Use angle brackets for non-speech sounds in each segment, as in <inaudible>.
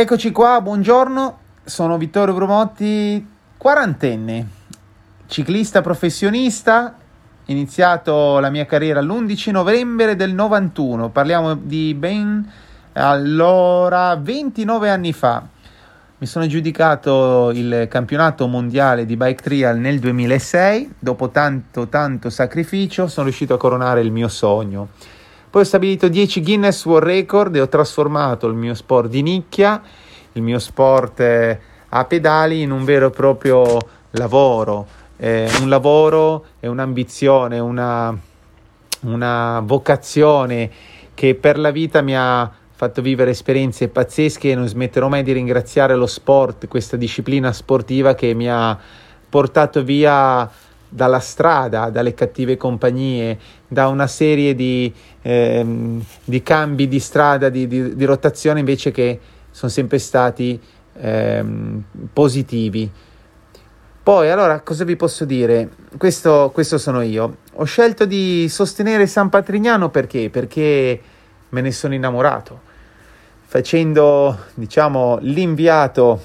Eccoci qua, buongiorno, sono Vittorio Brumotti, quarantenne, ciclista professionista, iniziato la mia carriera l'11 novembre del 91, parliamo di ben allora 29 anni fa. Mi sono aggiudicato il campionato mondiale di bike trial nel 2006, dopo tanto tanto sacrificio sono riuscito a coronare il mio sogno. Poi ho stabilito 10 Guinness World Record e ho trasformato il mio sport di nicchia, il mio sport eh, a pedali, in un vero e proprio lavoro. Eh, un lavoro e un'ambizione, una, una vocazione che per la vita mi ha fatto vivere esperienze pazzesche e non smetterò mai di ringraziare lo sport, questa disciplina sportiva che mi ha portato via dalla strada, dalle cattive compagnie, da una serie di, ehm, di cambi di strada, di, di, di, rotazione invece che sono sempre stati ehm, positivi. Poi, allora, cosa vi posso dire? Questo, questo sono io. Ho scelto di sostenere San Patrignano perché? Perché me ne sono innamorato. Facendo, diciamo, l'inviato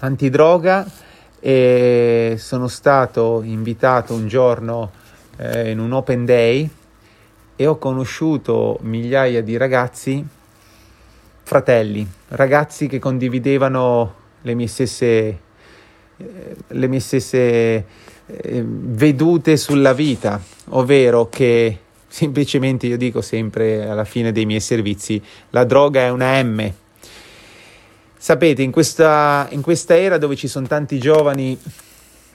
antidroga, e sono stato invitato un giorno eh, in un open day e ho conosciuto migliaia di ragazzi, fratelli, ragazzi che condividevano le mie stesse, eh, le mie stesse eh, vedute sulla vita, ovvero che semplicemente io dico sempre alla fine dei miei servizi, la droga è una M Sapete, in questa, in questa era dove ci sono tanti giovani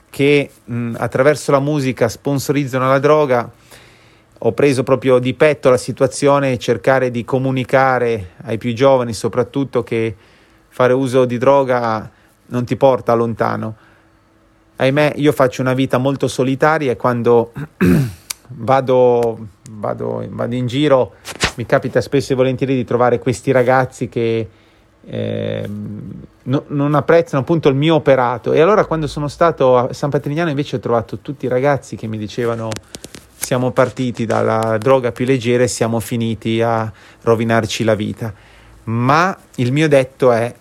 che mh, attraverso la musica sponsorizzano la droga, ho preso proprio di petto la situazione e cercare di comunicare ai più giovani soprattutto che fare uso di droga non ti porta lontano. Ahimè, io faccio una vita molto solitaria e quando <clears throat> vado, vado, vado in giro mi capita spesso e volentieri di trovare questi ragazzi che eh, no, non apprezzano appunto il mio operato. E allora quando sono stato a San Patrignano invece ho trovato tutti i ragazzi che mi dicevano siamo partiti dalla droga più leggera e siamo finiti a rovinarci la vita. Ma il mio detto è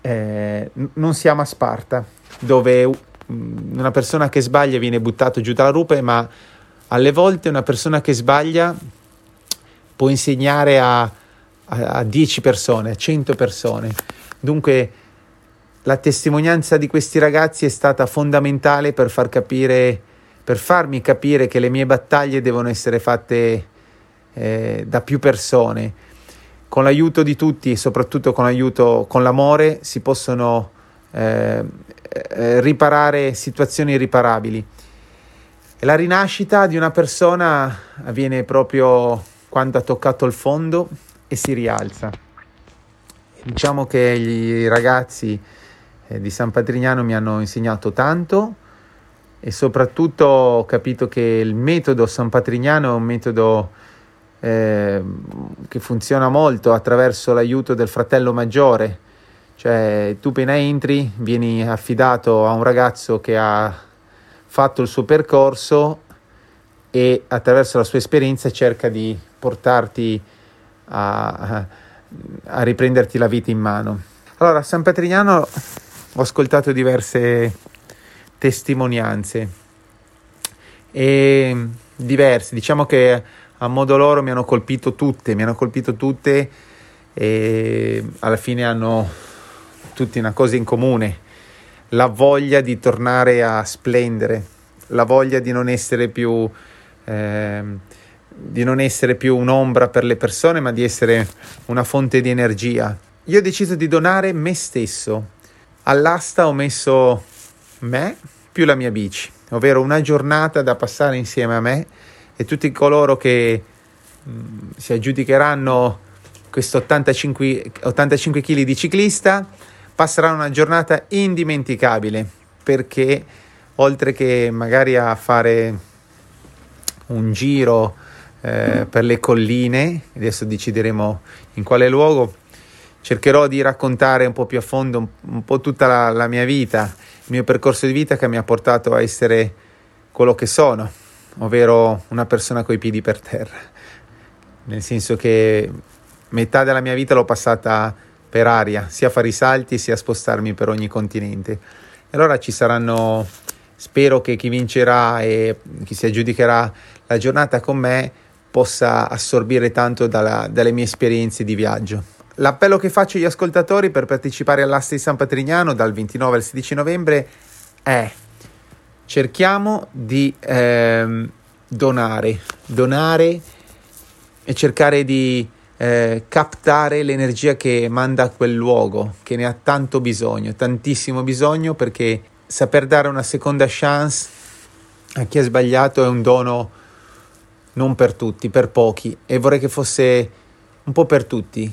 eh, non siamo a Sparta dove una persona che sbaglia viene buttato giù dalla rupe ma alle volte una persona che sbaglia può insegnare a a, 10 persone, a 100 persone. Dunque la testimonianza di questi ragazzi è stata fondamentale per far capire, per farmi capire che le mie battaglie devono essere fatte eh, da più persone. Con l'aiuto di tutti e soprattutto con l'aiuto, con l'amore, si possono eh, eh, riparare situazioni irriparabili. La rinascita di una persona avviene proprio quando ha toccato il fondo e si rialza. Diciamo che i ragazzi eh, di San Patrignano mi hanno insegnato tanto e soprattutto ho capito che il metodo San Patrignano è un metodo eh, che funziona molto attraverso l'aiuto del fratello maggiore. Cioè, tu appena entri, vieni affidato a un ragazzo che ha fatto il suo percorso e attraverso la sua esperienza cerca di portarti a, a riprenderti la vita in mano. Allora, a San Patrignano ho ascoltato diverse testimonianze e diverse, diciamo che a modo loro mi hanno colpito tutte, mi hanno colpito tutte e alla fine hanno tutti una cosa in comune, la voglia di tornare a splendere, la voglia di non essere più eh, di non essere più un'ombra per le persone, ma di essere una fonte di energia. Io ho deciso di donare me stesso. All'asta ho messo me più la mia bici, ovvero una giornata da passare insieme a me e tutti coloro che mh, mm, si aggiudicheranno questo 85, 85 kg di ciclista passeranno una giornata indimenticabile perché oltre che magari a fare un giro eh, per le colline, adesso decideremo in quale luogo. Cercherò di raccontare un po' più a fondo un, un po' tutta la, la mia vita, il mio percorso di vita che mi ha portato a essere quello che sono, ovvero una persona coi piedi per terra. Nel senso che metà della mia vita l'ho passata per aria, sia fare i salti sia spostarmi per ogni continente. E allora ci saranno, spero che chi vincerà e chi si aggiudicherà la giornata con me possa assorbire tanto dalla, dalle mie esperienze di viaggio. L'appello che faccio agli ascoltatori per partecipare all'asta di San Patrignano dal 29 al 16 novembre è cerchiamo di ehm, donare, donare e cercare di eh, captare l'energia che manda a quel luogo, che ne ha tanto bisogno, tantissimo bisogno, perché saper dare una seconda chance a chi ha sbagliato è un dono non per tutti, per pochi, e vorrei che fosse un po' per tutti.